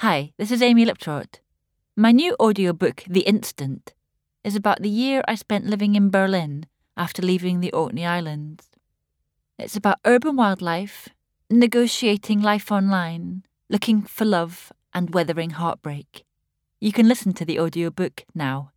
Hi, this is Amy Liptrot. My new audiobook, The Instant, is about the year I spent living in Berlin after leaving the Orkney Islands. It's about urban wildlife, negotiating life online, looking for love, and weathering heartbreak. You can listen to the audiobook now.